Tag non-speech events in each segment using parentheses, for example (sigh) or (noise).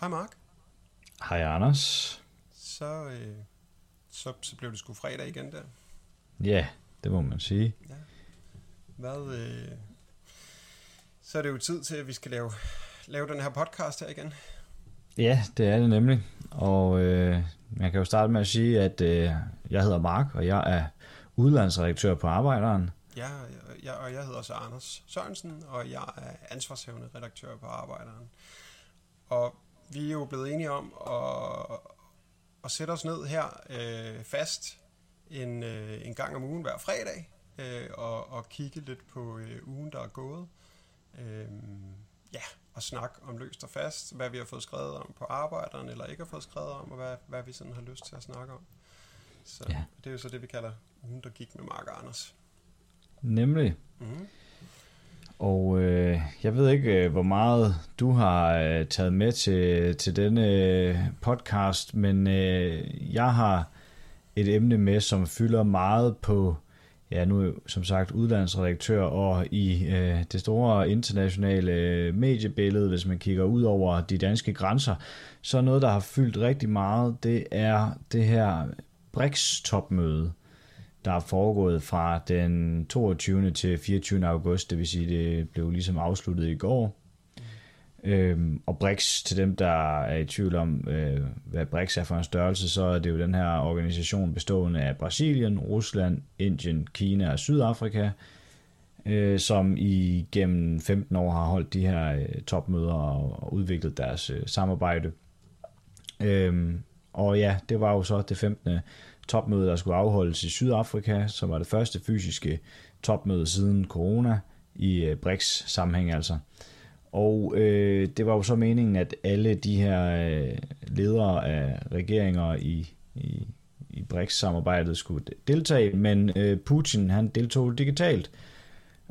Hej Mark. Hej Anders. Så, øh, så, så blev det sgu fredag igen der. Ja, det må man sige. Hvad, øh, så er det jo tid til, at vi skal lave, lave den her podcast her igen. Ja, det er det nemlig. Og øh, jeg kan jo starte med at sige, at øh, jeg hedder Mark, og jeg er udlandsredaktør på Arbejderen. Ja, jeg, og jeg hedder så Anders Sørensen, og jeg er ansvarshævende redaktør på Arbejderen. Og vi er jo blevet enige om at, at sætte os ned her øh, fast en, øh, en gang om ugen hver fredag, øh, og, og kigge lidt på øh, ugen, der er gået. Øh, ja, og snakke om løst og fast, hvad vi har fået skrevet om på Arbejderen, eller ikke har fået skrevet om, og hvad, hvad vi sådan har lyst til at snakke om. Så Ja. det er jo så det, vi kalder ugen, der gik med Mark og Anders. Nemlig. Mhm. Og øh, jeg ved ikke, øh, hvor meget du har øh, taget med til, til denne øh, podcast, men øh, jeg har et emne med, som fylder meget på, ja nu som sagt udlandsredaktør, og i øh, det store internationale øh, mediebillede, hvis man kigger ud over de danske grænser, så noget, der har fyldt rigtig meget, det er det her BRICS-topmøde, der er foregået fra den 22. til 24. august, det vil sige, det blev ligesom afsluttet i går. Øhm, og BRICS, til dem, der er i tvivl om, øh, hvad BRICS er for en størrelse, så er det jo den her organisation bestående af Brasilien, Rusland, Indien, Kina og Sydafrika, øh, som i gennem 15 år har holdt de her øh, topmøder og, og udviklet deres øh, samarbejde. Øhm, og ja, det var jo så det 15. topmøde, der skulle afholdes i Sydafrika, som var det første fysiske topmøde siden corona i øh, BRICS sammenhæng altså. Og øh, det var jo så meningen, at alle de her øh, ledere af regeringer i, i, i BRICS-samarbejdet skulle deltage, men øh, Putin han deltog digitalt.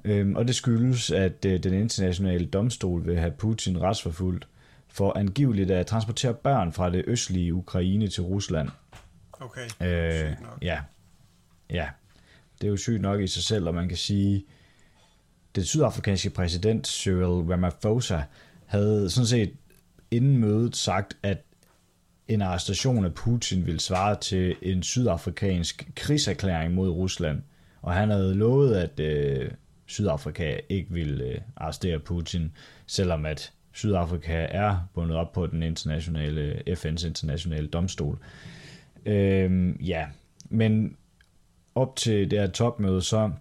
Øhm, og det skyldes, at øh, den internationale domstol vil have Putin retsforfulgt for angiveligt at transportere børn fra det østlige Ukraine til Rusland. Okay, Øh, sygt nok. ja. ja, det er jo sygt nok i sig selv, og man kan sige, den sydafrikanske præsident Cyril Ramaphosa havde sådan set inden mødet sagt, at en arrestation af Putin ville svare til en sydafrikansk krigserklæring mod Rusland. Og han havde lovet, at øh, Sydafrika ikke ville øh, arrestere Putin, selvom at Sydafrika er bundet op på den internationale FN's internationale domstol. Øhm, ja, men op til det her topmøde, så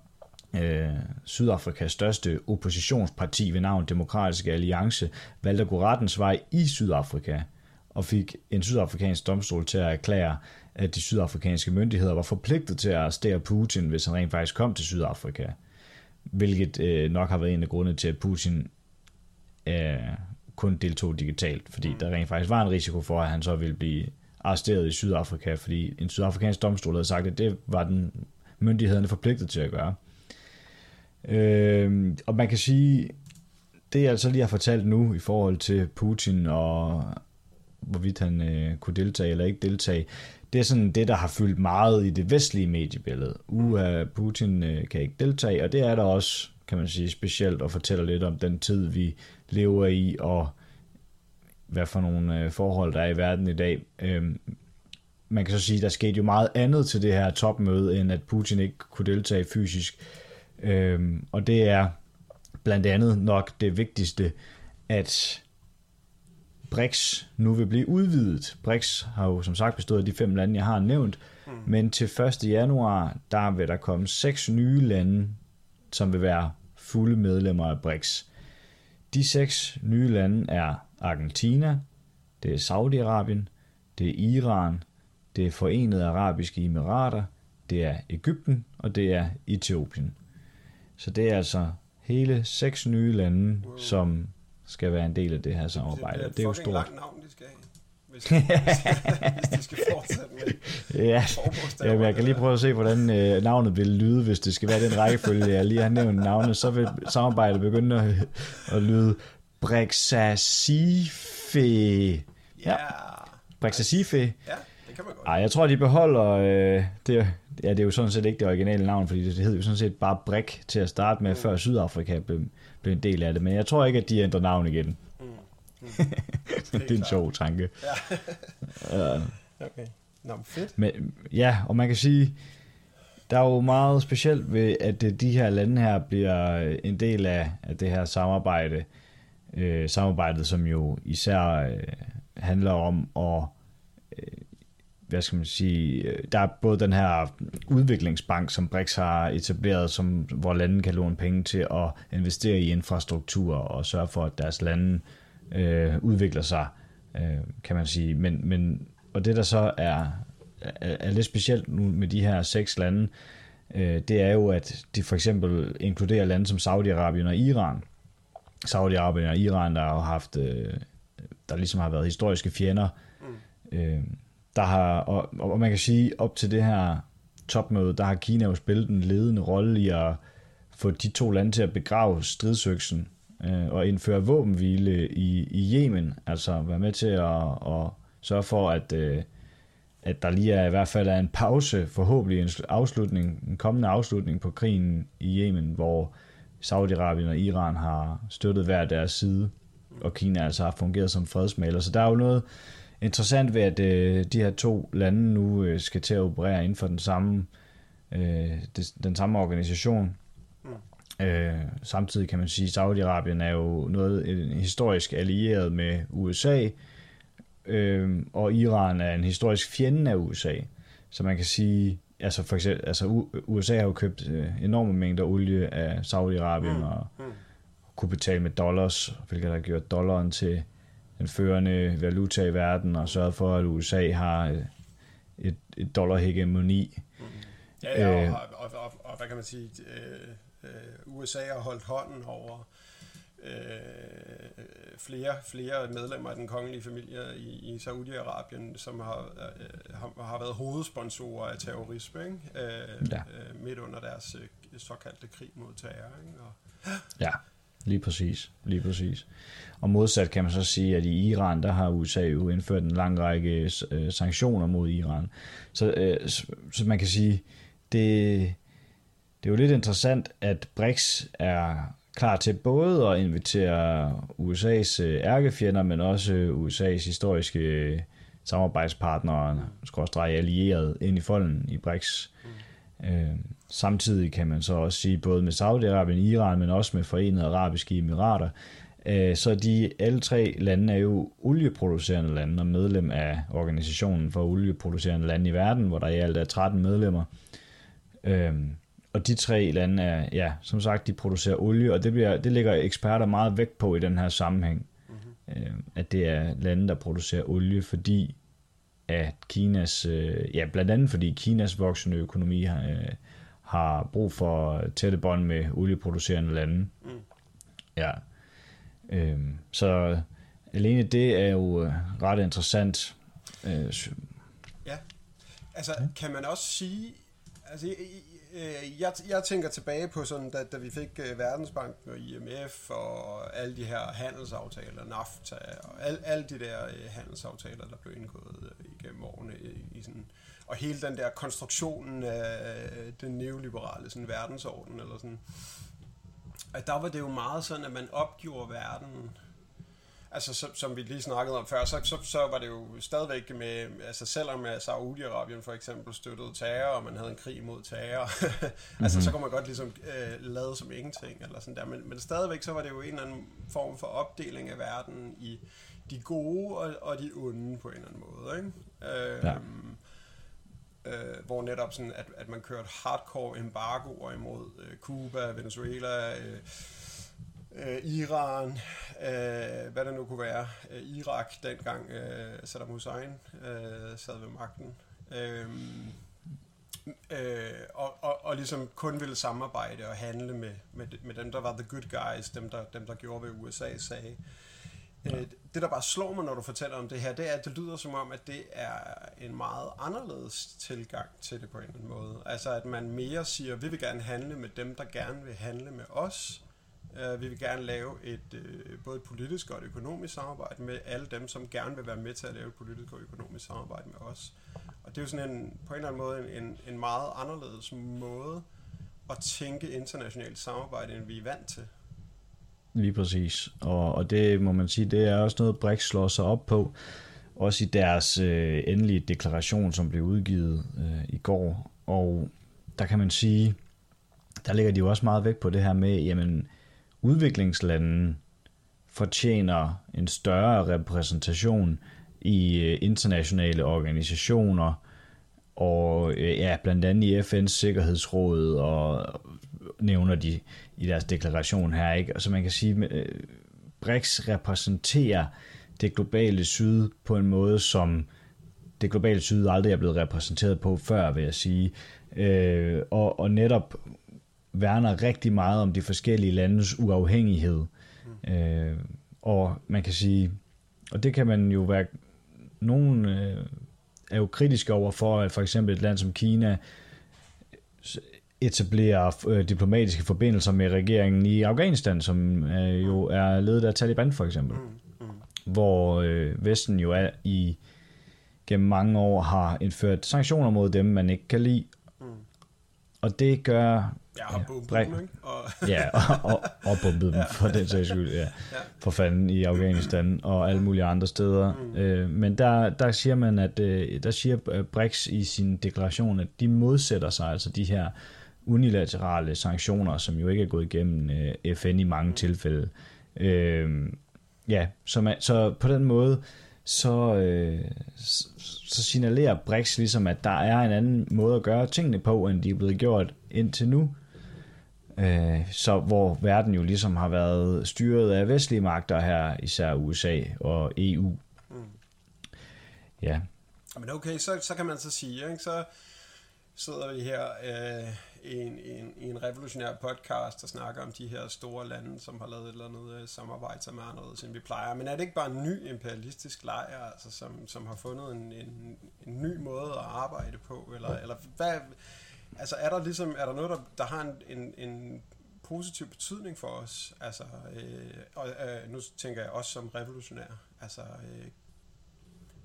øh, Sydafrikas største oppositionsparti ved navn Demokratiske Alliance valgte at gå rettens vej i Sydafrika og fik en sydafrikansk domstol til at erklære, at de sydafrikanske myndigheder var forpligtet til at arrestere Putin, hvis han rent faktisk kom til Sydafrika. Hvilket øh, nok har været en af grundene til, at Putin øh, kun deltog digitalt, fordi der rent faktisk var en risiko for, at han så ville blive arresteret i Sydafrika, fordi en sydafrikansk domstol havde sagt, at det var den myndighederne forpligtet til at gøre. Øh, og man kan sige, det jeg altså lige har fortalt nu i forhold til Putin og hvorvidt han øh, kunne deltage eller ikke deltage, det er sådan det, der har fyldt meget i det vestlige mediebillede. Uha, Putin øh, kan ikke deltage, og det er der også, kan man sige, specielt og fortæller lidt om den tid, vi lever i, og hvad for nogle øh, forhold, der er i verden i dag. Øhm, man kan så sige, der skete jo meget andet til det her topmøde, end at Putin ikke kunne deltage fysisk. Øhm, og det er blandt andet nok det vigtigste, at BRICS nu vil blive udvidet. BRICS har jo som sagt bestået af de fem lande, jeg har nævnt, mm. men til 1. januar, der vil der komme seks nye lande, som vil være fulde medlemmer af BRICS. De seks nye lande er Argentina, det er Saudi-Arabien, det er Iran, det er Forenede Arabiske Emirater, det er Ægypten, og det er Etiopien. Så det er altså hele seks nye lande, wow. som skal være en del af det her samarbejde. Det, Det er jo stort. langt navn, de skal have. Hvis, de (laughs) skal fortsætte med Ja. Jamen, jeg kan lige prøve at se, hvordan øh, navnet vil lyde, hvis det skal være den rækkefølge, jeg lige har nævnt navnet. Så vil samarbejdet begynde at, at lyde Brexasife. Ja, Brexasife. ja, det kan man godt. Ej, jeg tror, de beholder... Øh, det, ja, det er jo sådan set ikke det originale navn, fordi det, hed jo sådan set bare Brik til at starte med, mm. før Sydafrika blev, blev en del af det. Men jeg tror ikke, at de ændrer navn igen. Mm. Mm. (laughs) det er en sjov tanke. Ja. Ja. (laughs) Okay. Nå, fedt. Men, ja, og man kan sige, der er jo meget specielt ved, at det- de her lande her bliver en del af, af det her samarbejde. Øh, samarbejdet, som jo især øh, handler om at, øh, hvad skal man sige, øh, der er både den her udviklingsbank, som BRICS har etableret, som, hvor landene kan låne penge til at investere i infrastruktur og sørge for, at deres lande øh, udvikler sig, øh, kan man sige. Men, men, og det der så er, er, er lidt specielt nu med de her seks lande, øh, det er jo, at de for eksempel inkluderer lande som Saudi-Arabien og Iran. Saudi-Arabien og Iran, der har haft, øh, der ligesom har været historiske fjender. Mm. Øh, der har, og, og man kan sige, op til det her topmøde, der har Kina jo spillet en ledende rolle i at få de to lande til at begrave stridsøksen øh, og indføre våbenhvile i, i Yemen. Altså være med til at, at sørge for, at, øh, at der lige er i hvert fald er en pause, forhåbentlig en afslutning, en kommende afslutning på krigen i Yemen, hvor Saudi-Arabien og Iran har støttet hver deres side, og Kina altså har fungeret som fredsmaler. Så der er jo noget interessant ved, at øh, de her to lande nu øh, skal til at operere inden for den samme, øh, det, den samme organisation. Øh, samtidig kan man sige, at Saudi-Arabien er jo noget en historisk allieret med USA, øh, og Iran er en historisk fjende af USA. Så man kan sige, altså for eksempel, altså USA har jo købt øh, enorme mængder olie af Saudi-Arabien mm. og Mm. kunne betale med dollars, hvilket har gjort dollaren til den førende valuta i verden og sørget for, at USA har øh, et, et dollarhegemoni. Ja, ja Øh. og, og, og, og, hvad kan man sige, øh, øh, USA har holdt hånden over øh, flere, flere medlemmer af den kongelige familie i, i Saudi-Arabien, som har, øh, har, har været hovedsponsorer af terrorisme, ikke? Øh, Ja. øh, midt under deres øh, såkaldte krig mod terror. Ikke? Og, Ja, lige præcis. Lige præcis. Og modsat kan man så sige, at i Iran, der har USA jo indført en lang række øh, sanktioner mod Iran. Så, øh, så, så man kan sige, det, det er jo lidt interessant, at BRICS er klar til både at invitere USA's øh, ærkefjender, men også øh, USA's historiske øh, samarbejdspartnere, skråstrej allierede, ind i folden i BRICS. Mm. Øh, samtidig kan man så også sige, både med Saudi-Arabien, Iran, men også med Forenede Arabiske Emirater, øh, så de alle tre lande er jo olieproducerende lande og medlem af organisationen for olieproducerende lande i verden, hvor der i alt er 13 medlemmer. Øhm, og de tre lande er, ja, som sagt, de producerer olie, og det, bliver, det ligger eksperter meget vægt på i den her sammenhæng, mm-hmm. at det er lande, der producerer olie, fordi at Kinas, øh, ja, blandt andet fordi Kinas voksende økonomi har, øh, har brug for tætte bånd med olieproducerende lande. Mm. Ja. Øhm, så alene det er jo øh, ret interessant. Øh, Ja. Altså, kan man også sige... Altså, jeg, jeg, jeg tænker tilbage på sådan, da, da vi fik øh, Verdensbanken og IMF og alle de her handelsaftaler, NAFTA og al, alle de der øh, handelsaftaler, der blev indgået øh, igennem årene i, i sådan, og hele den der konstruktionen af øh, den neoliberale sådan, verdensorden, eller sådan, at der var det jo meget sådan, at man opgjorde verden Altså, som, som vi lige snakkede om før, så, så, så var det jo stadigvæk med, altså selvom øh, Saudi-Arabien for eksempel støttede terror, og man havde en krig mod terror, (laughs) altså så kunne man godt ligesom øh, lade som ingenting, eller sådan der, men, men stadigvæk så var det jo en eller anden form for opdeling af verden i de gode og, og de onde på en eller anden måde, ikke? Øh, Ja. øh, hvor netop sådan, at, at man kørte hardcore embargoer imod øh, Cuba, Venezuela, øh, øh, Iran, øh, hvad det nu kunne være, øh, Irak dengang øh, Saddam Hussein øh, sad ved magten. Øh, øh, og, og, og ligesom kun ville samarbejde og handle med, med, med dem, der var the good guys, dem der, dem der gjorde, hvad USA sagde. Øh, det, der bare slår mig, når du fortæller om det her, det er, at det lyder som om, at det er en meget anderledes tilgang til det på en eller anden måde. Altså, at man mere siger, vi vil gerne handle med dem, der gerne vil handle med os. Uh, vi vil gerne lave et uh, både et politisk og et økonomisk samarbejde med alle dem, som gerne vil være med til at lave et politisk og økonomisk samarbejde med os. Og det er jo sådan en, på en eller anden måde en, en, meget anderledes måde at tænke internationalt samarbejde, end vi er vant til. Lige præcis. Og, og det må man sige, det er også noget, BRICS slår sig op på. Også i deres øh, endelige deklaration, som blev udgivet øh, i går. Og der kan man sige, der ligger de jo også meget vægt på det her med, jamen udviklingslandene fortjener en større repræsentation i øh, internationale organisationer, og øh, ja, blandt andet i FN's Sikkerhedsråd, og nævner de i deres deklaration her, ikke? Og så man kan sige, øh, BRICS repræsenterer det globale syd på en måde, som det globale syd aldrig er blevet repræsenteret på før, vil jeg sige. Øh, og, og netop værner rigtig meget om de forskellige landes uafhængighed. Mm. Øh, og man kan sige, og det kan man jo være, nogen øh, er jo kritiske over for, at for eksempel et land som Kina etablerer øh, diplomatiske forbindelser med regeringen i Afghanistan, som øh, jo er ledet af Taliban for eksempel. Mm. Mm. Hvor øh, Vesten jo er i gennem mange år har indført sanktioner mod dem, man ikke kan lide. Mm. Og det gør Ja, og bombet ja, dem, ikke? Og... (laughs) ja, og, og, og bombet dem, for den sags skyld, ja. (laughs) ja. For fanden i Afghanistan og alle mulige andre steder. Mm. Øh, men der, der siger man, at øh, der siger øh, BRICS i sin deklaration, at de modsætter sig altså de her unilaterale sanktioner, som jo ikke er gået igennem øh, FN i mange mm. tilfælde. Øh, ja, så, man, så på den måde, så, øh, så signalerer BRICS ligesom, at der er en anden måde at gøre tingene på, end de er blevet gjort indtil nu. Øh, så hvor verden jo ligesom har været styret af vestlige magter her, især USA og EU. Mm. Ja. Men okay, så, så kan man så sige, ikke? så sidder vi her øh, i, en, en, i en revolutionær podcast og snakker om de her store lande, som har lavet et eller andet øh, samarbejde, som er noget, som vi plejer. Men er det ikke bare en ny imperialistisk lejr, altså, som, som har fundet en, en, en ny måde at arbejde på? Eller, eller hvad, Altså er der ligesom, er der noget, der, der har en, en, en positiv betydning for os? Altså, øh, og øh, nu tænker jeg også som revolutionær. Altså, øh,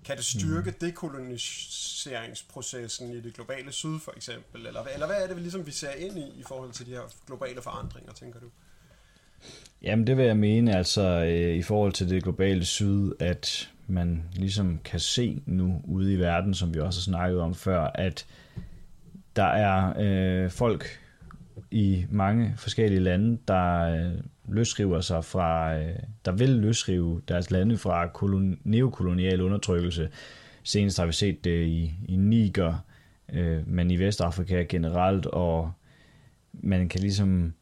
kan det styrke mm. dekoloniseringsprocessen i det globale syd, for eksempel? Eller, eller hvad er det, vi, ligesom, vi ser ind i, i forhold til de her globale forandringer, tænker du? Jamen, det vil jeg mene, altså øh, i forhold til det globale syd, at man ligesom kan se nu ude i verden, som vi også har snakket om før, at der er øh, folk i mange forskellige lande, der øh, løsriver sig fra, øh, der vil løsrive deres lande fra kolon, neokolonial undertrykkelse. Senest har vi set det i, i Niger, øh, men i Vestafrika generelt, og man kan ligesom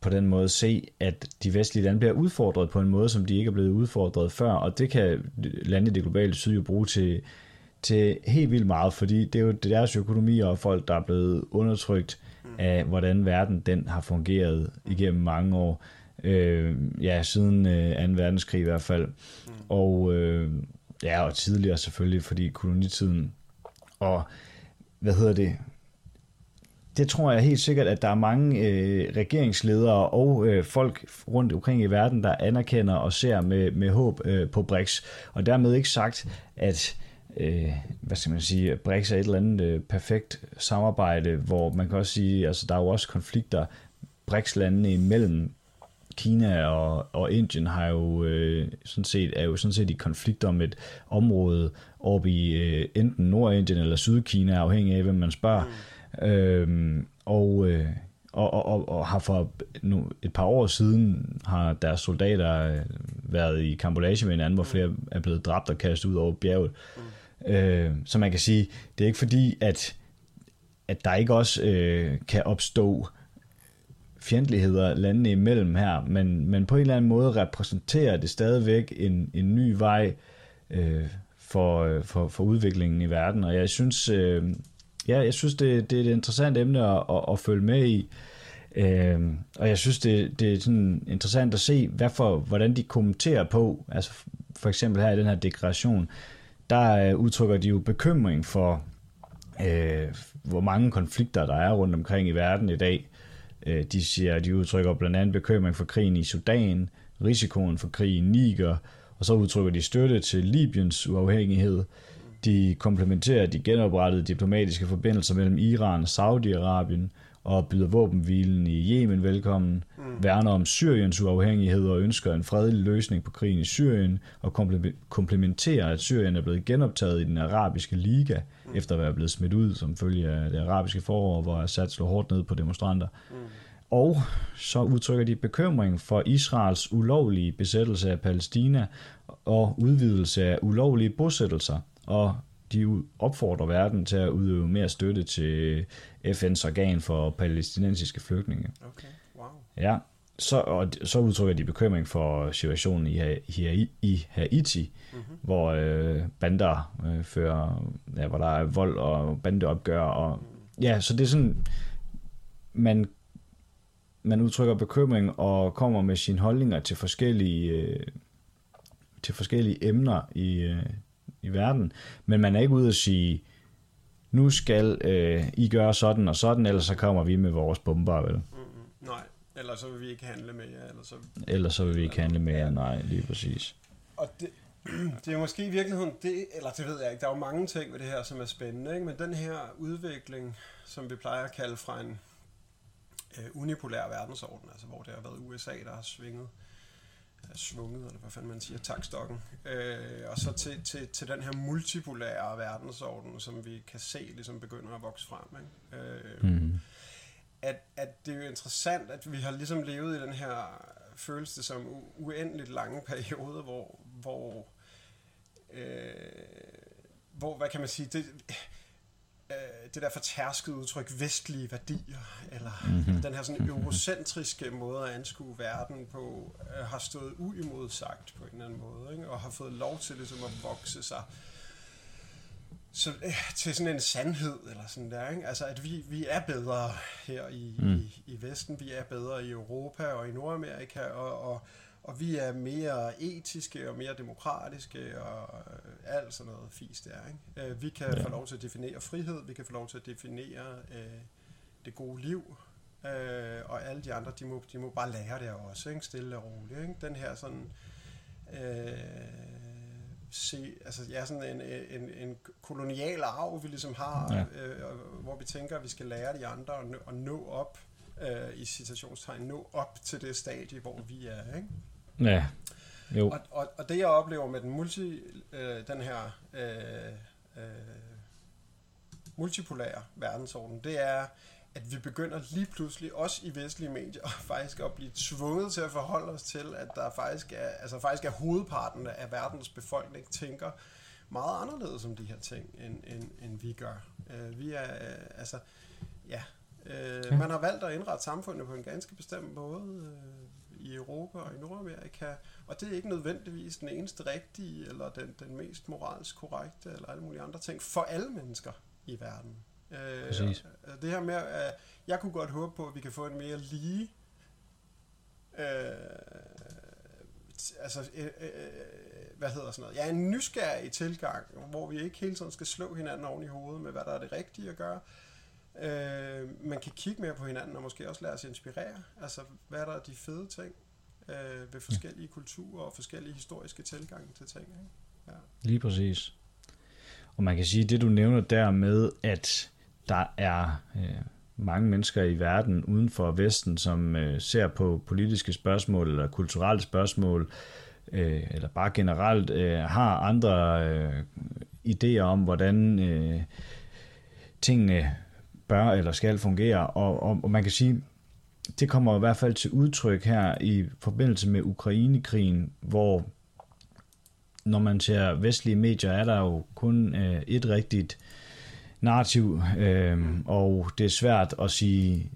på den måde se, at de vestlige lande bliver udfordret på en måde, som de ikke er blevet udfordret før, og det kan lande i det globale syd jo bruge til til helt vildt meget, fordi det er jo deres økonomi og folk, der er blevet undertrykt af, hvordan verden den har fungeret igennem mange år. Øh, ja, siden øh, 2. verdenskrig i hvert fald. Mm. Og øh, ja, og tidligere selvfølgelig, fordi kolonitiden. Og hvad hedder det? Det tror jeg helt sikkert, at der er mange øh, regeringsledere og øh, folk rundt omkring i verden, der anerkender og ser med, med håb øh, på BRICS. Og dermed ikke sagt, at øh, hvad skal man sige, BRICS er et eller andet øh, perfekt samarbejde, hvor man kan også sige, altså der er jo også konflikter BRICS-landene imellem. Kina og, og Indien har jo øh, sådan set, er jo sådan set i konflikter om et område oppe i øh, enten Nordindien eller Sydkina, afhængig af, hvem man spørger. Mm. Øhm, og, øh, og, og, og har for nu, et par år siden har deres soldater øh, været i Kambodja med hinanden, hvor flere er blevet dræbt og kastet ud over bjerget. Mm. Øh, så man kan sige, det er ikke fordi, at, at der ikke også øh, kan opstå fjendtligheder landene imellem her, men, men på en eller anden måde repræsenterer det stadigvæk en, en ny vej øh, for, øh, for, for udviklingen i verden, og jeg synes, øh, ja, jeg synes det, det er et interessant emne at, at, at følge med i, øh, og jeg synes, det, det er sådan interessant at se, hvad for, hvordan de kommenterer på, altså for eksempel her i den her deklaration, der øh, udtrykker de jo bekymring for, øh, hvor mange konflikter der er rundt omkring i verden i dag. Øh, de siger, de udtrykker blandt andet bekymring for krigen i Sudan, risikoen for krig i Niger, og så udtrykker de støtte til Libyens uafhængighed. De komplementerer de genoprettede diplomatiske forbindelser mellem Iran og Saudi-Arabien og byder våbenhvilen i Yemen velkommen, mm. værner om Syriens uafhængighed og ønsker en fredelig løsning på krigen i Syrien, og komplementerer, at Syrien er blevet genoptaget i den arabiske liga, mm. efter at være blevet smidt ud som følge af det arabiske forår, hvor Assad slog hårdt ned på demonstranter. Mm. Og så udtrykker de bekymring for Israels ulovlige besættelse af Palæstina og udvidelse af ulovlige bosættelser, og de opfordrer verden til at udøve mere støtte til FN's organ for palæstinensiske flygtninge. Okay, wow. Ja, så, og så udtrykker de bekymring for situationen i, i, i Haiti, mm-hmm. hvor øh, bander øh, fører, ja, hvor der er vold og bandeopgør. Og, mm. Ja, så det er sådan, man, man udtrykker bekymring og kommer med sine holdninger til forskellige, øh, til forskellige emner i, øh, i verden, men man er ikke ude at sige, nu skal øh, I gøre sådan og sådan, ellers så kommer vi med vores bomber, vel? Mm-hmm. Nej, ellers så vil vi ikke handle med jer. Ellers så, ellers så vil vi ikke handle med jer, nej, lige præcis. Og det, (clears throat) det er måske i virkeligheden det, eller det ved jeg ikke, der er jo mange ting ved det her, som er spændende, ikke? men den her udvikling, som vi plejer at kalde fra en øh, unipolær verdensorden, altså hvor det har været USA, der har svinget svunget, eller hvad fanden man siger, takstokken, øh, og så til, til, til den her multipolære verdensorden, som vi kan se ligesom begynder at vokse frem. Ikke? Øh, mm. at, at det er jo interessant, at vi har ligesom levet i den her følelse som uendeligt lange perioder, hvor, hvor, øh, hvor hvad kan man sige, det, øh, det der fortærskede udtryk vestlige værdier, eller mm-hmm. den her sådan eurocentriske måde at anskue verden på, øh, har stået uimodsagt på en eller anden måde, ikke? og har fået lov til ligesom at vokse sig så, øh, til sådan en sandhed, eller sådan der, ikke? Altså, at vi, vi er bedre her i, mm. i, i Vesten, vi er bedre i Europa og i Nordamerika, og, og, og vi er mere etiske og mere demokratiske og øh, alt sådan noget fisk der. Ikke? Øh, vi kan ja. få lov til at definere frihed, vi kan få lov til at definere øh, det gode liv, øh, og alle de andre, de må, de må bare lære det også, ikke? stille og roligt. Ikke? Den her sådan... Øh, se, altså ja, sådan en, en, en kolonial arv, vi ligesom har, ja. øh, hvor vi tænker, at vi skal lære de andre at nå, at nå op, øh, i citationstegn, nå op til det stadie, hvor vi er. Ikke? Ja. Jo. Og, og, og det jeg oplever med den multi, øh, den her øh, øh, multipolære verdensorden, det er, at vi begynder lige pludselig, også i vestlige medier, (laughs) faktisk at blive tvunget til at forholde os til, at der faktisk er, altså faktisk er hovedparten af verdens befolkning tænker meget anderledes om de her ting, end, end, end vi gør. Øh, vi er, øh, altså, ja, øh, man har valgt at indrette samfundet på en ganske bestemt måde. Øh, i Europa og i Nordamerika, og det er ikke nødvendigvis den eneste rigtige, eller den, den mest moralsk korrekte, eller alle mulige andre ting, for alle mennesker i verden. Øh, Præcis. Øh, det her med, at jeg kunne godt håbe på, at vi kan få en mere lige, øh, altså, øh, øh, hvad hedder sådan noget, ja, en nysgerrig tilgang, hvor vi ikke hele tiden skal slå hinanden oven i hovedet med, hvad der er det rigtige at gøre, Øh, man kan kigge mere på hinanden og måske også lade sig inspirere. Altså, hvad er der de fede ting øh, ved forskellige kulturer og forskellige historiske tilgange til ting. Ikke? Ja. Lige præcis. Og man kan sige, det du nævner der med, at der er øh, mange mennesker i verden uden for Vesten, som øh, ser på politiske spørgsmål eller kulturelle spørgsmål, øh, eller bare generelt øh, har andre øh, idéer om, hvordan øh, tingene bør eller skal fungere, og, og, og man kan sige, det kommer i hvert fald til udtryk her i forbindelse med Ukrainekrigen, hvor når man ser vestlige medier, er der jo kun øh, et rigtigt narrativ, øh, og det er svært at sige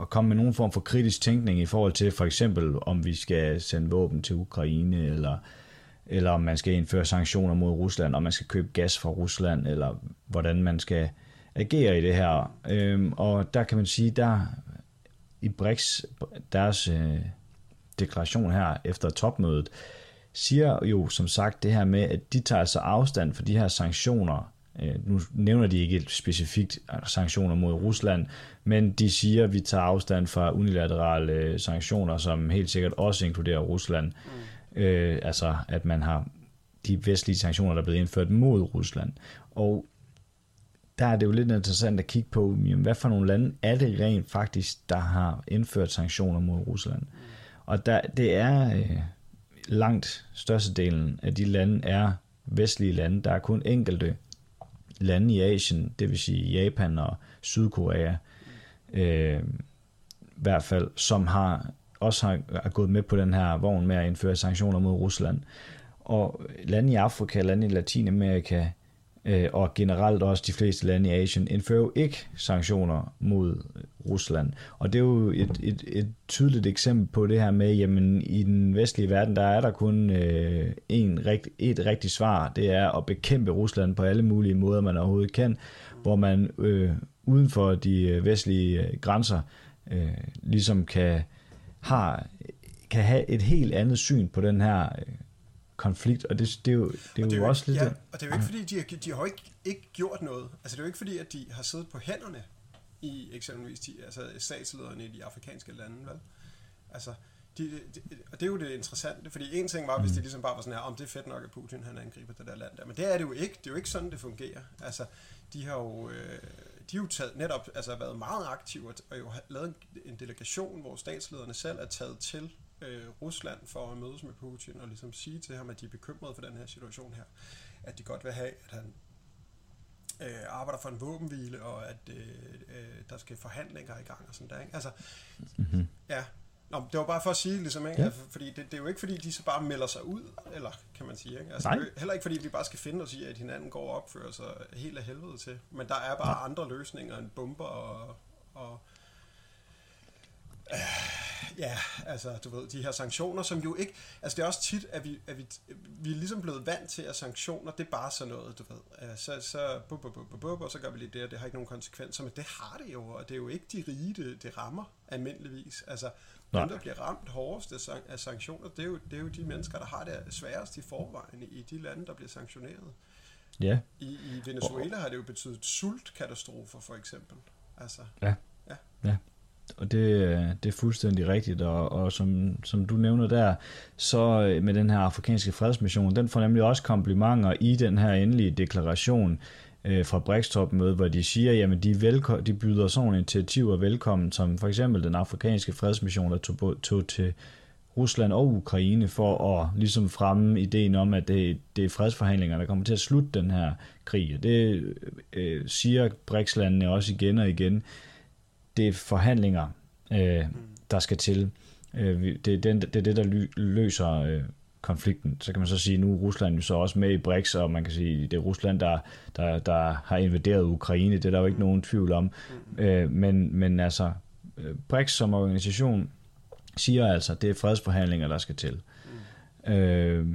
at komme med nogen form for kritisk tænkning i forhold til for eksempel, om vi skal sende våben til Ukraine, eller, eller om man skal indføre sanktioner mod Rusland, om man skal købe gas fra Rusland, eller hvordan man skal øh, agerer i det her. Øhm, og der kan man sige, der i BRICS, deres øh, deklaration her efter topmødet, siger jo som sagt det her med, at de tager altså afstand for de her sanktioner. Øh, nu nævner de ikke specifikt sanktioner mod Rusland, men de siger, at vi tager afstand fra unilaterale øh, sanktioner, som helt sikkert også inkluderer Rusland. Mm. Øh, altså, at man har de vestlige sanktioner, der er blevet indført mod Rusland. Og der er det jo lidt interessant at kigge på, jamen, hvad for nogle lande er det rent faktisk, der har indført sanktioner mod Rusland. Og der, det er øh, langt størstedelen af de lande er vestlige lande. Der er kun enkelte lande i Asien, det vil sige Japan og Sydkorea, øh, i hvert fald, som har også har, er gået med på den her vogn med at indføre sanktioner mod Rusland. Og lande i Afrika, lande i Latinamerika, øh, og generelt også de fleste lande i Asien, indfører jo ikke sanktioner mod Rusland. Og det er jo et, et, et tydeligt eksempel på det her med, jamen i den vestlige verden, der er der kun øh, en rigt, et rigtigt svar, det er at bekæmpe Rusland på alle mulige måder, man overhovedet kan, hvor man øh, uden for de øh, vestlige øh, grænser øh, ligesom kan, har, kan have et helt andet syn på den her øh, konflikt, og det, det er jo, det er Og jo, det er også lidt... ja, det. og det er jo ikke fordi, de har, de har jo ikke, ikke gjort noget. Altså det er jo ikke fordi, at de har siddet på hænderne i eksempelvis de, altså statslederne i de afrikanske lande, vel? Altså, de, de, og det er jo det interessante, fordi en ting var, hvis det ligesom bare var sådan her, om det er fedt nok, at Putin han angriber det der land der, men det er det jo ikke, det er jo ikke sådan, det fungerer. Altså, de har jo, øh, de har jo taget, netop altså, været meget aktive, og, og jo lavet en, en delegation, hvor statslederne selv er taget til øh, Rusland for at mødes med Putin og ligesom sige til ham, at de er bekymrede for den her situation her. At de godt vil have, at han øh, arbejder for en våbenhvile, og at øh, øh, der skal forhandlinger i gang og sådan der. Ikke? Altså, Mm-hmm. ja. Nå, det var bare for at sige, ligesom, ikke? Ja. Ja. Altså, fordi det, det, er jo ikke fordi, de så bare melder sig ud, eller kan man sige. Ikke? Altså, Nej. det er heller ikke fordi, vi bare skal finde os i, at hinanden går og opfører sig helt af helvede til. Men der er bare andre løsninger end bomber og, og Ja, altså, du ved, de her sanktioner, som jo ikke... Altså, det er også tit, at vi, at vi, vi er ligesom blevet vant til, at sanktioner, det er bare sådan noget, du ved. Så, så, bub, bub, bub, bub, og så gør vi lige det, og det har ikke nogen konsekvenser, men det har det jo, og det er jo ikke de rige, det, det rammer almindeligvis. Altså, Nej. dem, der bliver ramt hårdest af, san- af sanktioner, det er, jo, det er jo de mennesker, der har det sværest i forvejen i de lande, der bliver sanktioneret. Ja, I, i Venezuela har det jo betydet sultkatastrofer, for eksempel. Altså, og det, øh, det er fuldstændig rigtigt, og, og som, som du nævner der, så øh, med den her afrikanske fredsmission, den får nemlig også komplimenter i den her endelige deklaration øh, fra BRICS-topmødet, hvor de siger, jamen de, velko- de byder sådan initiativer velkommen, som for eksempel den afrikanske fredsmission, der tog, tog til Rusland og Ukraine for at ligesom fremme ideen om, at det, det er fredsforhandlinger, der kommer til at slutte den her krig. Og det øh, siger BRICS-landene også igen og igen. Det er forhandlinger, øh, der skal til. Øh, det, er den, det er det, der løser øh, konflikten. Så kan man så sige, nu er Rusland jo så også med i BRICS, og man kan sige, det er Rusland, der, der, der har invaderet Ukraine. Det er der jo ikke nogen tvivl om. Øh, men, men altså, øh, BRICS som organisation siger altså, at det er fredsforhandlinger, der skal til. Øh,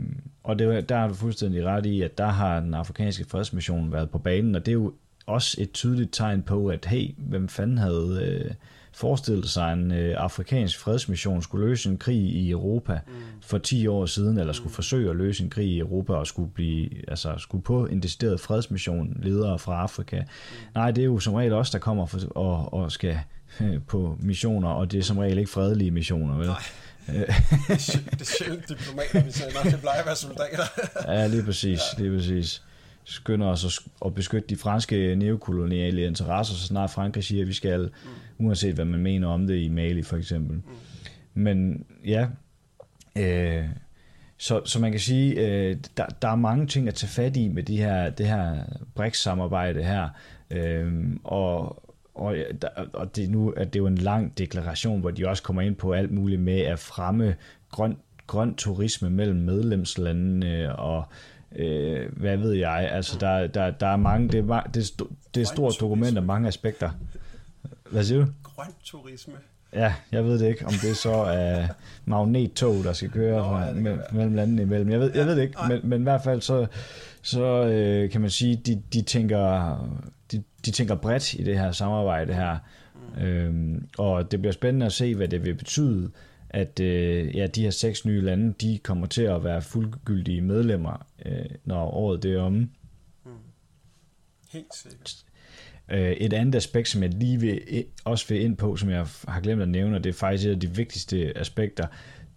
og det, der har du fuldstændig ret i, at der har den afrikanske fredsmission været på banen, og det er jo også et tydeligt tegn på, at hey, hvem fanden havde øh, forestillet sig, en øh, afrikansk fredsmission skulle løse en krig i Europa mm. for 10 år siden, eller skulle forsøge at løse en krig i Europa, og skulle, blive, altså, skulle på en decideret fredsmission ledere fra Afrika. Mm. Nej, det er jo som regel os, der kommer for, og, og skal øh, på missioner, og det er som regel ikke fredelige missioner, vel? Nej. det, er, sjæ- det er sjældent diplomater, vi sender. Det plejer at være soldater. Ja, lige præcis, ja. lige præcis. Skynder os at, beskytte de franske neokoloniale interesser, så snart Frankrig siger, at vi skal, mm. uanset hvad man mener om det i Mali for eksempel. Mm. Men ja, øh, så, så man kan sige, øh, der, der er mange ting at tage fat i med de her, det her BRICS-samarbejde her, øh, og, og, der- og det, nu, at det er jo en lang deklaration, hvor de også kommer ind på alt muligt med at fremme grøn, grøn turisme mellem medlemslandene og øh, hvad ved jeg, altså der, der, der er mange, det er, det er, det er stort dokument af mange aspekter. Hvad siger du? Grøn turisme. Ja, jeg ved det ikke, om det er så er magnettog, der skal køre Nå, fra, ja, me, mellem landene imellem. Jeg ved, jeg ved det ikke, men, men i hvert fald så, så øh, kan man sige, de, de, tænker, de, de tænker bredt i det her samarbejde her. Mm. Øhm, og det bliver spændende at se, hvad det vil betyde, at øh, ja, de her seks nye lande, de kommer til at være fuldgyldige medlemmer, øh, når året det er omme. Helt sikkert. Øh, Et andet aspekt, som jeg lige vil, også vil ind på, som jeg har glemt at nævne, og det er faktisk et af de vigtigste aspekter,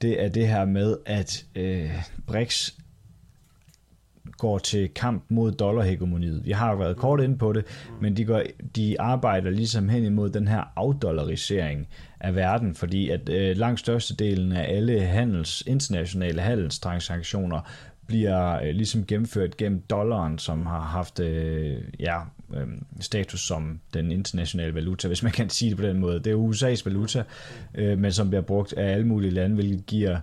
det er det her med, at øh, BRICS går til kamp mod dollarhegemoniet. Vi har jo været kort inde på det, men de, går, de arbejder ligesom hen imod den her afdollarisering af verden, fordi at øh, langt størstedelen af alle handels, internationale handelstransaktioner bliver øh, ligesom gennemført gennem dollaren, som har haft øh, ja, øh, status som den internationale valuta, hvis man kan sige det på den måde. Det er USA's valuta, øh, men som bliver brugt af alle mulige lande, hvilket giver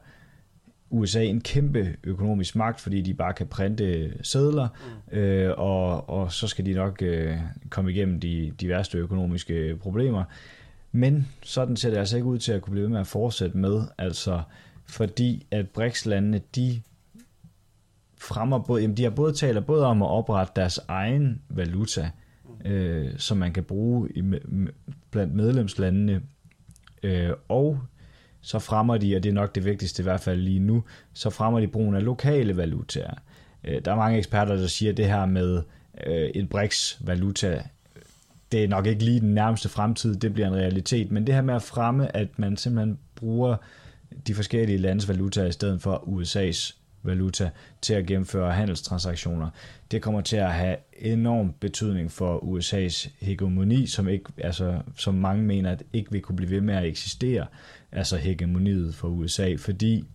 USA en kæmpe økonomisk magt, fordi de bare kan printe sædler, øh, og, og så skal de nok øh, komme igennem de, de værste økonomiske problemer. Men sådan ser det altså ikke ud til at kunne blive ved med at fortsætte med, altså fordi at BRICS-landene, de fremmer både, jamen de har både taler både om at oprette deres egen valuta, øh, som man kan bruge i, blandt medlemslandene, øh, og så fremmer de, og det er nok det vigtigste i hvert fald lige nu, så fremmer de brugen af lokale valutaer. Øh, der er mange eksperter, der siger, at det her med øh, et BRICS-valuta, det er nok ikke lige den nærmeste fremtid, det bliver en realitet, men det her med at fremme, at man simpelthen bruger de forskellige landes valutaer i stedet for USA's valuta til at gennemføre handelstransaktioner. Det kommer til at have enorm betydning for USA's hegemoni, som, ikke, altså, som mange mener, at ikke vil kunne blive ved med at eksistere, altså hegemoniet for USA, fordi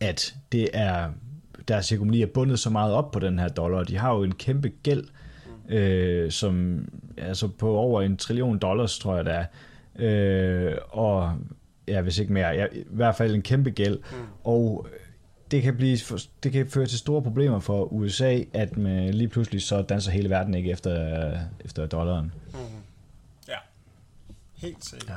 at det er, deres hegemoni er bundet så meget op på den her dollar, de har jo en kæmpe gæld, øh, som altså på over en trillion dollars, tror jeg det er, øh, og ja, hvis ikke mere, ja, i hvert fald en kæmpe gæld, mm. og det kan, blive, det kan føre til store problemer for USA, at man lige pludselig så danser hele verden ikke efter, efter dollaren. Mm-hmm. Ja, helt sikkert.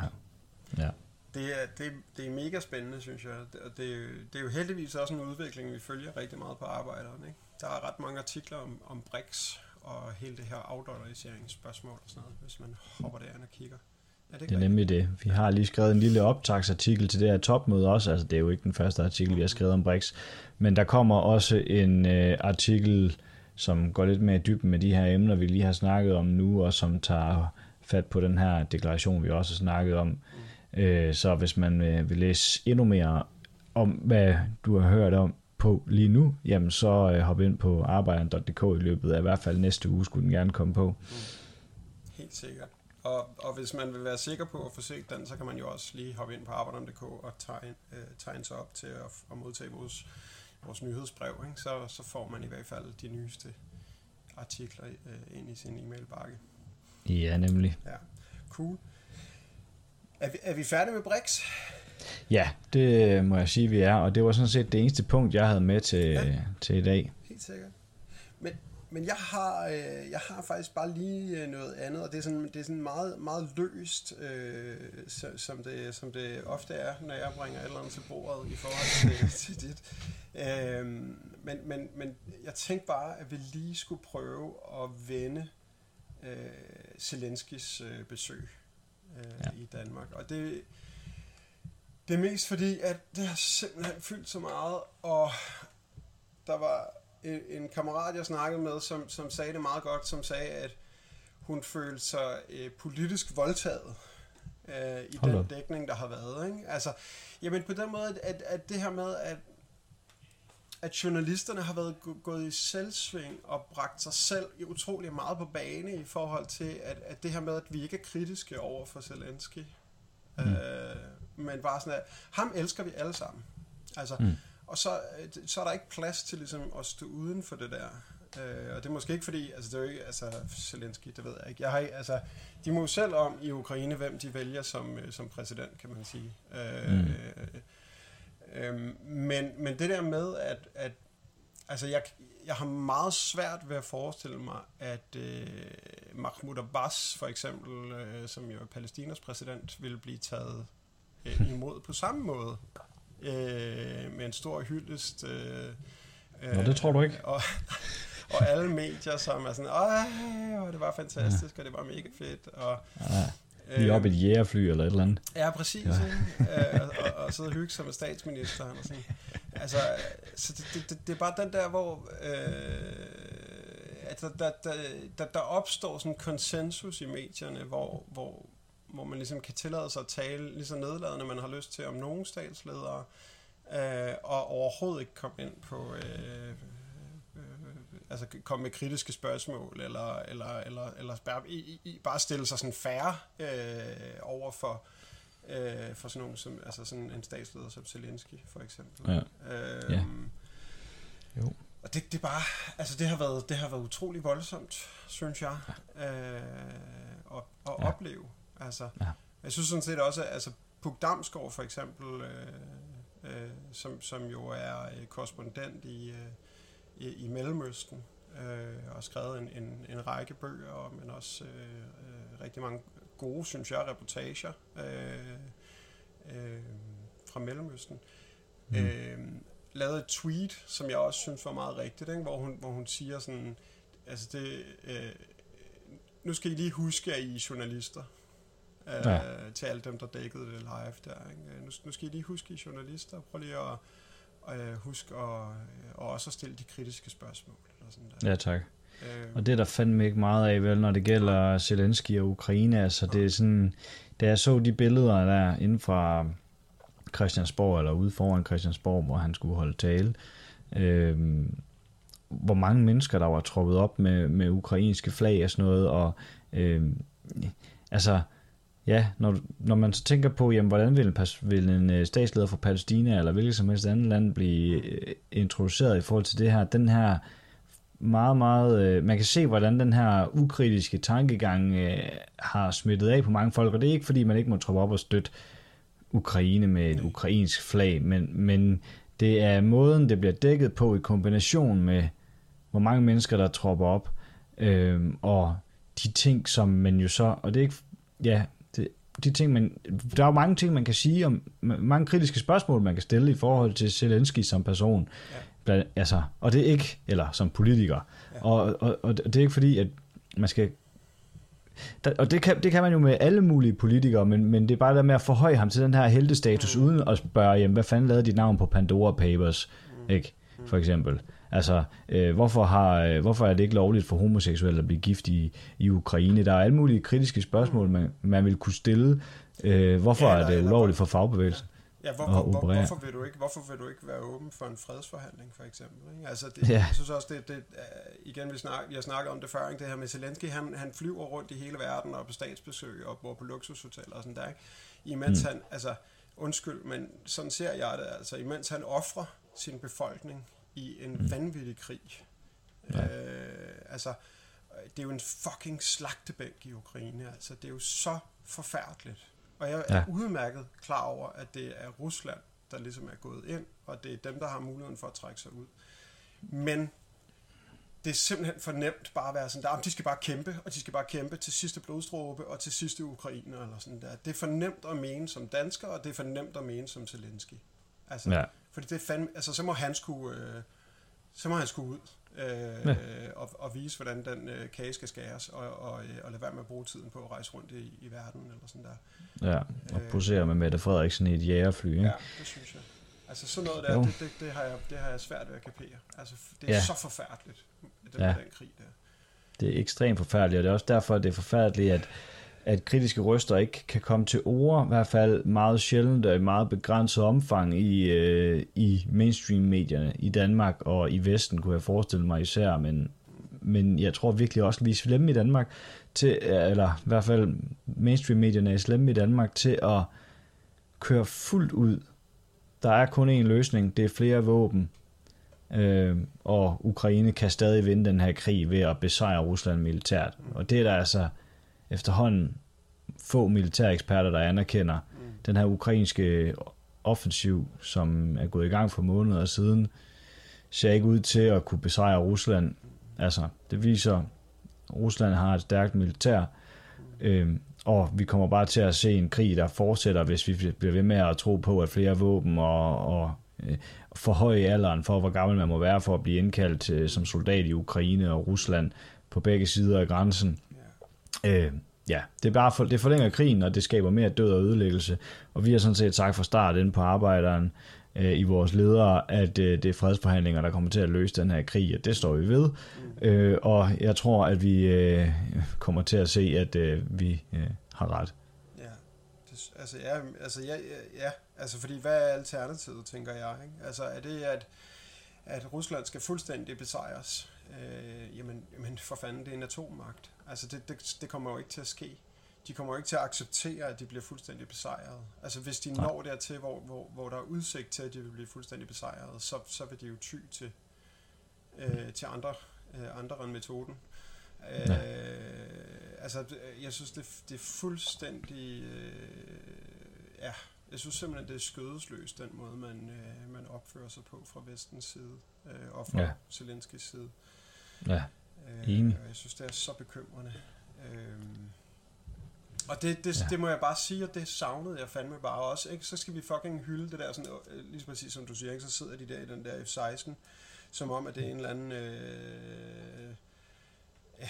Ja. ja. Det er, det, det er mega spændende, synes jeg. Og det, det er jo heldigvis også en udvikling, vi følger rigtig meget på arbejderen. Ikke? Der er ret mange artikler om, om BRICS og hele det her afdollariseringsspørgsmål og sådan noget, hvis man hopper derind og kigger. Ja, det, det er nemlig det. Vi har lige skrevet en lille optagsartikel til det her topmøde også. Altså, det er jo ikke den første artikel, vi har skrevet om BRICS. Men der kommer også en øh, artikel, som går lidt mere i dybden med de her emner, vi lige har snakket om nu, og som tager fat på den her deklaration, vi også har snakket om. Mm. Øh, så hvis man øh, vil læse endnu mere om, hvad du har hørt om på lige nu, jamen så øh, hop ind på arbejderen.dk i løbet af i hvert fald næste uge, skulle den gerne komme på. Mm. Helt sikkert. Og, og hvis man vil være sikker på at få set den, så kan man jo også lige hoppe ind på arbejderen.dk og tegne, øh, tegne sig op til at, at modtage vores, vores nyhedsbrev. Ikke? Så, så får man i hvert fald de nyeste artikler øh, ind i sin e-mailbakke. Ja, nemlig. Ja, cool. Er vi, er vi færdige med BRICS? Ja, det må jeg sige, vi er. Og det var sådan set det eneste punkt, jeg havde med til, ja. til i dag. Helt sikkert. Men men jeg har, øh, jeg har faktisk bare lige øh, noget andet, og det er sådan, det er sådan meget, meget løst, øh, som, det, som det ofte er, når jeg bringer et eller andet til bordet i forhold til, (laughs) til dit. Øh, men, men, men jeg tænkte bare, at vi lige skulle prøve at vende øh, Zelenskis øh, besøg øh, ja. i Danmark. Og det, det er mest fordi, at det har simpelthen fyldt så meget, og der var en, en kammerat, jeg snakkede med, som, som sagde det meget godt, som sagde, at hun følte sig øh, politisk voldtaget øh, i Hold den dækning, der har været. Ikke? Altså, jamen på den måde, at, at det her med, at, at journalisterne har været gået i selvsving og bragt sig selv utrolig meget på bane i forhold til, at, at det her med, at vi ikke er kritiske over for Zelensky. Mm. Øh, men bare sådan, at ham elsker vi alle sammen. Altså, mm og så, øh, så er der ikke plads til ligesom at stå uden for det der. Øh, og det er måske ikke fordi, altså det er jo ikke, altså Zelensky, det ved jeg ikke. Jeg har altså, de må jo selv om i Ukraine, hvem de vælger som, øh, som præsident, kan man sige. Øh, mm. Øh, men, men det der med, at, at altså jeg, jeg har meget svært ved at forestille mig, at øh, Mahmoud Abbas for eksempel, øh, som jo er Palæstinas præsident, vil blive taget øh, (laughs) imod på samme måde øh, med en stor hyldest. Øh, Nå, det tror du ikke. Og, og alle medier, som er sådan, åh, det var fantastisk, ja. og det var mega fedt. Og, ja. Lige op i et jægerfly eller et eller andet. Ja, præcis. Ja. øh, og, og sidde og hygge sig med statsministeren. Og sådan. Altså, så det, det, det er bare den der, hvor øh, at der, der, der, der opstår sådan en konsensus i medierne, hvor, hvor, hvor man ligesom kan tillade sig at tale lige så nedladende, man har lyst til om nogle statsledere, øh, og overhovedet ikke komme ind på øh, øh, altså komme med kritiske spørgsmål, eller, eller, eller, eller bare, i, i, bare stille sig sådan færre øh, over for, øh, for sådan nogen som, altså sådan en statsleder som Zelensky, for eksempel. Ja. Øh, Ja. Jo. Og det, det er bare, altså det har været, det har været utrolig voldsomt, synes jeg, øh, at, at Ja. opleve. Altså, Ja. jeg synes sådan set også, at altså, Puk Damsgaard for eksempel, øh, øh, som, som jo er øh, korrespondent i, øh, i, i Mellemøsten, øh, og skrevet en, en, en række bøger, men også øh, øh, rigtig mange gode, synes jeg, reportager øh, øh, fra Mellemøsten. Mm. Øh, lavede et tweet, som jeg også synes var meget rigtigt, ikke? Hvor, hun, hvor hun siger sådan, altså det, øh, nu skal I lige huske, at I er journalister. Øh, Ja. Til alle dem, der dækkede det live der. Ikke? Nu, nu skal I lige huske, at I er journalister. Prøv lige at øh, huske at, og også at stille de kritiske spørgsmål. Eller sådan der. Ja, tak. Øh, Og det er der fandme ikke meget af, vel, når det gælder Zelensky og Ukraine. Altså, det er sådan, da jeg så de billeder der inden fra Christiansborg, eller ude foran Christiansborg, hvor han skulle holde tale, øh, hvor mange mennesker, der var troppet op med, med ukrainske flag og sådan noget, og øh, altså, ja, når, når man så tænker på, jamen, hvordan vil en, vil en øh, statsleder fra Palæstina, eller hvilket som helst andet land, blive øh, introduceret i forhold til det her, den her meget, meget... Øh, man kan se, hvordan den her ukritiske tankegang har smittet af på mange folk, og det er ikke, fordi man ikke må troppe op og støtte Ukraine med et Nej. ukrainsk flag, men, men det er måden, det bliver dækket på i kombination med, hvor mange mennesker, der tropper op, øh, og de ting, som man jo så... Og det er ikke... Ja, de ting, man, der er jo mange ting, man kan sige om, mange kritiske spørgsmål, man kan stille i forhold til Zelensky som person. Ja. Blandt, altså, og det er ikke, eller som politiker. Ja. Og, og, og det er ikke fordi, at man skal der, og det kan, det kan man jo med alle mulige politikere, men, men det er bare der med at forhøje ham til den her heltestatus, mm. uden at spørge, jamen, hvad fanden lavede dit navn på Pandora Papers, mm. ikke? For eksempel. Altså, øh, hvorfor, har, øh, hvorfor er det ikke lovligt for homoseksuelle at blive gift i, i Ukraine? Der er alle mulige kritiske spørgsmål, man, man vil kunne stille. Øh, hvorfor Ja, ja, eller- er det ulovligt for fagbevægelsen? Ja, hvor, og hvor, hvor, operere. hvorfor, vil du ikke, hvorfor vil du ikke være åben for en fredsforhandling, for eksempel? Ikke? Altså, det, Ja. ja. Jeg synes også, det, det uh, igen, vi, snak, har snakket om det før, ikke? det her med Zelensky, han, han flyver rundt i hele verden og på statsbesøg og bor på luksushoteller og sådan der, ikke? Imens mm. han, altså, undskyld, men sådan ser jeg det, altså, imens han offrer sin befolkning i en mm. vanvittig krig. Ja. Øh, altså, det er jo en fucking slagtebænk i Ukraine, altså, det er jo så forfærdeligt. Og jeg er Ja. udmærket klar over, at det er Rusland, der ligesom er gået ind, og det er dem, der har muligheden for at trække sig ud. Men det er simpelthen for nemt bare at være sådan der, "Jamen, de skal bare kæmpe, og de skal bare kæmpe til sidste blodstråbe, og til sidste ukrainer, eller sådan der. Det er for nemt at mene som dansker, og det er for nemt at mene som Zelensky. Altså, Ja. Fordi det er fandme, altså så må han skulle, øh, så må han skulle ud øh, Ja. og, og vise, hvordan den øh, kage skal skæres, og, og, øh, og lade være med at bruge tiden på at rejse rundt i, i verden, eller sådan der. Ja, og posere med Mette Frederiksen i et jægerfly, ikke? Ja, det synes jeg. Altså sådan noget der, Jo. det, det, det, har jeg, det har jeg svært ved at kapere. Altså, det er Ja. så forfærdeligt, den, ja. den krig der. Det er ekstremt forfærdeligt, og det er også derfor, at det er forfærdeligt, at, at kritiske røster ikke kan komme til ord, i hvert fald meget sjældent og i meget begrænset omfang i, øh, i mainstream-medierne i Danmark og i Vesten, kunne jeg forestille mig især, men, men jeg tror virkelig også, at vi er slemme i Danmark, til, eller i hvert fald mainstream-medierne er slemme i Danmark til at køre fuldt ud. Der er kun én løsning, det er flere våben, øh, og Ukraine kan stadig vinde den her krig ved at besejre Rusland militært. Og det er der altså efterhånden få militære eksperter, der anerkender. Den her ukrainske offensiv, som er gået i gang for måneder siden, ser ikke ud til at kunne besejre Rusland. Altså, det viser, at Rusland har et stærkt militær, øh, og vi kommer bare til at se en krig, der fortsætter, hvis vi bliver ved med at tro på, at flere våben og, og øh, forhøje alderen for, hvor gammel man må være for at blive indkaldt til, som soldat i Ukraine og Rusland på begge sider af grænsen. Øh, ja, det, er bare for, det forlænger krigen, og det skaber mere død og ødelæggelse. Og vi har sådan set sagt fra start inde på arbejderen øh, i vores ledere, at øh, det er fredsforhandlinger, der kommer til at løse den her krig, og det står vi ved. Øh, og jeg tror, at vi øh, kommer til at se, at øh, vi øh, har ret. Ja, det, altså, ja, altså, ja, ja, altså, fordi hvad er alternativet, tænker jeg, ikke? Altså, er det, at, at Rusland skal fuldstændig besejres, øh, jamen, jamen for fanden, det er en atommagt. Altså det, det, det kommer jo ikke til at ske. De kommer jo ikke til at acceptere, at de bliver fuldstændig besejret. Altså hvis de Nej. når dertil, hvor, hvor, hvor der er udsigt til, at de vil blive fuldstændig besejret, så, så vil de jo ty til, øh, til andre, øh, andre end metoden. Øh, altså, jeg synes, det, det er fuldstændig... Øh, ja, jeg synes simpelthen, det er skødesløst, den måde, man, øh, man opfører sig på fra vestens side, øh, og fra Ja. Zelenskis side. Ja, Øh, Enig. og Jeg synes, det er så bekymrende. Øhm, og det, det, Ja. det må jeg bare sige, at det savnede jeg fandme bare også. Ikke? Så skal vi fucking hylde det der, sådan, øh, lige præcis som du siger, ikke? så sidder de der i den der F-16, som om, at det er en eller anden... Øh, øh,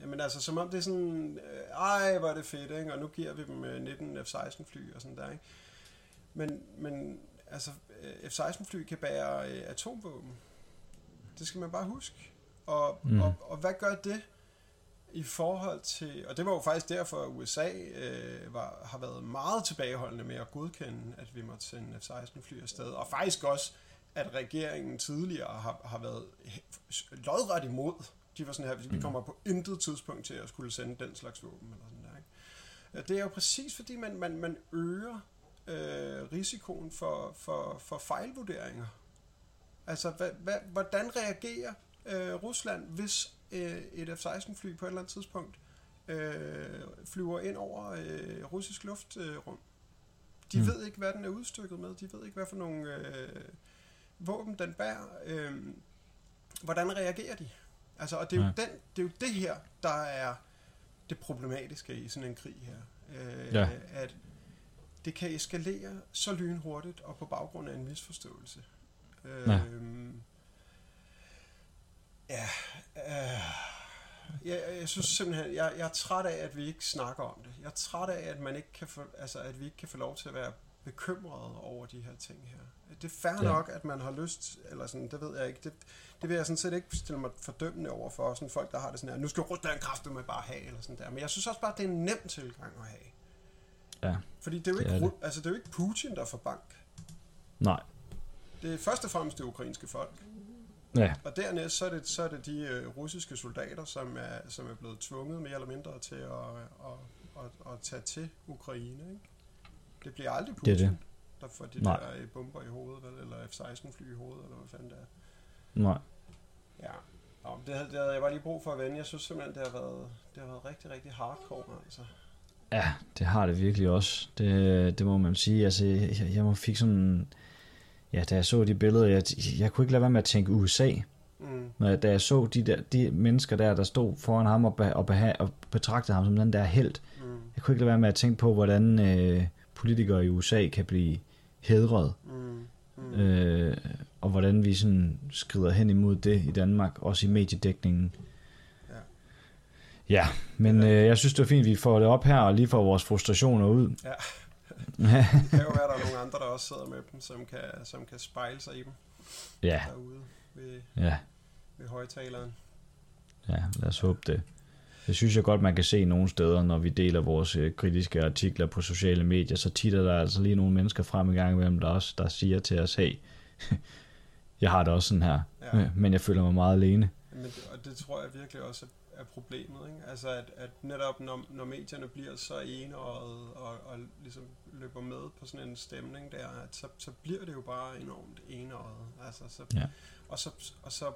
jamen altså, som om det er sådan, øh, ej, hvor er det fedt, ikke? og nu giver vi dem øh, 19 F-16 fly og sådan der, ikke? Men, men altså, øh, F-16 fly kan bære øh, atomvåben. Det skal man bare huske. Og, Mm. mm. og, og hvad gør det i forhold til... Og det var jo faktisk derfor, at USA øh, var, har været meget tilbageholdende med at godkende, at vi måtte sende F-16 fly afsted. Og faktisk også, at regeringen tidligere har, har været lodret imod. De var sådan her, vi kommer på intet tidspunkt til at skulle sende den slags våben. Eller sådan der, ikke? Det er jo præcis fordi, man, man, man øger øh, risikoen for, for, for fejlvurderinger. Altså, hvad, hvad, hvordan reagerer øh, Rusland, hvis øh, et F-16-fly på et eller andet tidspunkt øh, flyver ind over øh, russisk luftrum? Øh, rum? de Mm. ved ikke, hvad den er udstykket med. De ved ikke, hvad for nogle øh, våben den bærer. Øh, hvordan reagerer de? Altså, og det er, jo den, det er jo det her, der er det problematiske i sådan en krig her. Øh, Ja. At det kan eskalere så lynhurtigt og på baggrund af en misforståelse. Ja. Ja, øh, jeg, jeg synes simpelthen, jeg, jeg er træt af, at vi ikke snakker om det. Jeg er træt af, at man ikke kan få, altså, at vi ikke kan få lov til at være bekymrede over de her ting her. Det er fair Ja. nok, at man har lyst, eller sådan, det ved jeg ikke, det, det vil jeg sådan set ikke stille mig fordømmende over for, sådan folk, der har det sådan her, nu skal Rusland kræfte med bare have, eller sådan der. Men jeg synes også bare, det er en nem tilgang at have. Ja, Fordi det er jo, Det ikke, er Ru- altså, det er jo ikke Putin, der får bank. nej. Det er først og fremmest det ukrainske folk. Ja, Og dernæst så er det, så er det de øh, russiske soldater, som er, som er blevet tvunget mere eller mindre til at, at, at, at tage til Ukraine. Ikke? Det bliver aldrig Det er Putin, det. der får de Nej. der øh, bomber i hovedet, vel, eller F-16 fly i hovedet, eller hvad fanden det er. nej. Ja. Nå, det, havde, det havde jeg bare lige brug for at vende. Jeg synes simpelthen, det har været, det har været rigtig, rigtig hardcore. Altså. Ja, det har det virkelig også. Det, det må man sige. Altså, jeg, jeg fik sådan... Ja, da jeg så de billeder, jeg, jeg kunne ikke lade være med at tænke USA. Mm, Når jeg, da jeg så de, der, de mennesker der, der stod foran ham og, be, og, beha, og betragtede ham som den der held, mm, jeg kunne ikke lade være med at tænke på, hvordan øh, politikere i USA kan blive hedret, mm, mm. øh, og hvordan vi sådan skrider hen imod det i Danmark, også i mediedækningen. Ja. Ja, men øh, jeg synes, det er fint, at vi får det op her, og lige får vores frustrationer ud. Ja. Det kan jo være, der er nogle andre, der også sidder med dem, som kan, som kan spejle sig i dem ja, derude ved, ja, ved højtaleren. ja, lad os håbe det. Det synes jeg godt, man kan se nogle steder, når vi deler vores øh, kritiske artikler på sociale medier, så tit er der altså lige nogle mennesker frem i gang imellem, der også der siger til os, hey, (laughs) jeg har det også sådan her, Ja. ja. men jeg føler mig meget alene. Men det, og det tror jeg virkelig også er, er problemet. Ikke? Altså at, at netop når, når medierne bliver så enøjet og, og ligesom løber med på sådan en stemning der, at så, så bliver det jo bare enormt enøjet. Altså, så, Ja. Og så, og så,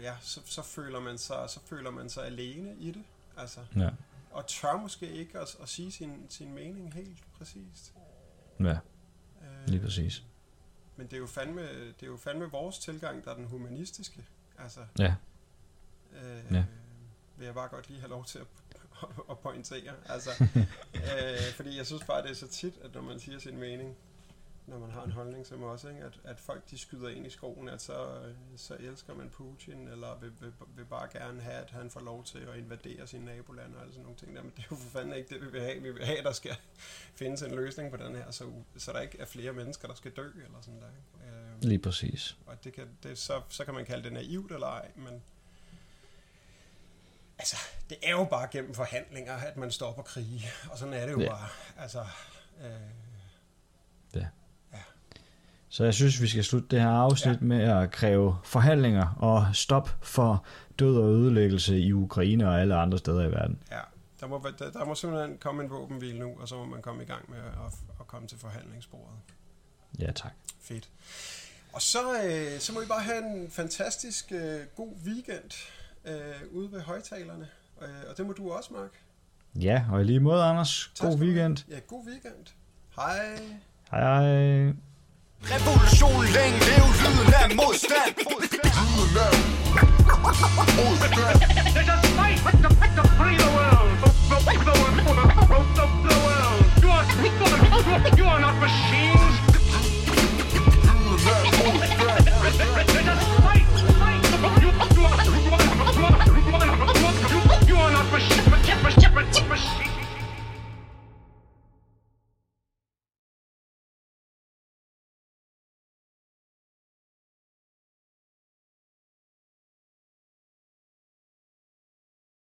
ja, så, så, føler man sig, så føler man sig alene i det. Altså, Ja, og tør måske ikke at, at sige sin, sin mening helt præcist. ja Øh, lige præcis. Men det er, jo fandme, det er jo fandme vores tilgang, der er den humanistiske. Altså, Ja, øh, Ja. Vil jeg bare godt lige have lov til at, (laughs) at pointere. Altså, (laughs) øh, fordi jeg synes bare, det er så tit, at når man siger sin mening, når man har en holdning som også, ikke, at, at folk de skyder ind i skoen, at så, så elsker man Putin, eller vil, vil, vil bare gerne have, at han får lov til at invadere sine nabolande og sådan nogle ting der. Men det er jo for fanden ikke det, vi vil have. Vi vil have, at der skal (laughs) findes en løsning på den her, så, så der ikke er flere mennesker, der skal dø, eller sådan der. Ikke? Øh, lige præcis. og det kan, det, så, så kan man kalde det naivt eller ej, men det er jo bare gennem forhandlinger, at man stopper krige, og sådan er det jo Ja. ja. bare. Altså, øh, Så jeg synes, vi skal slutte det her afsnit ja. med at kræve forhandlinger og stop for død og ødelæggelse i Ukraine og alle andre steder i verden. Ja, der må, der, der må simpelthen komme en våbenhvile nu, og så må man komme i gang med at, at komme til forhandlingsbordet. Ja, tak. Fedt. Og så, øh, så må vi bare have en fantastisk øh, god weekend øh, ude ved højtalerne. Øh, og det må du også, Mark. Ja, og i lige måde, Anders. Tak, god weekend. Ja, god weekend. Hej. Hej, hej. Revolution længe lev lyden af modstand. Lyden af modstand. There's a fight with the, with the free the world. The, the, the, the, the, the world. You are people. You are not machines. Lyden af modstand. machine.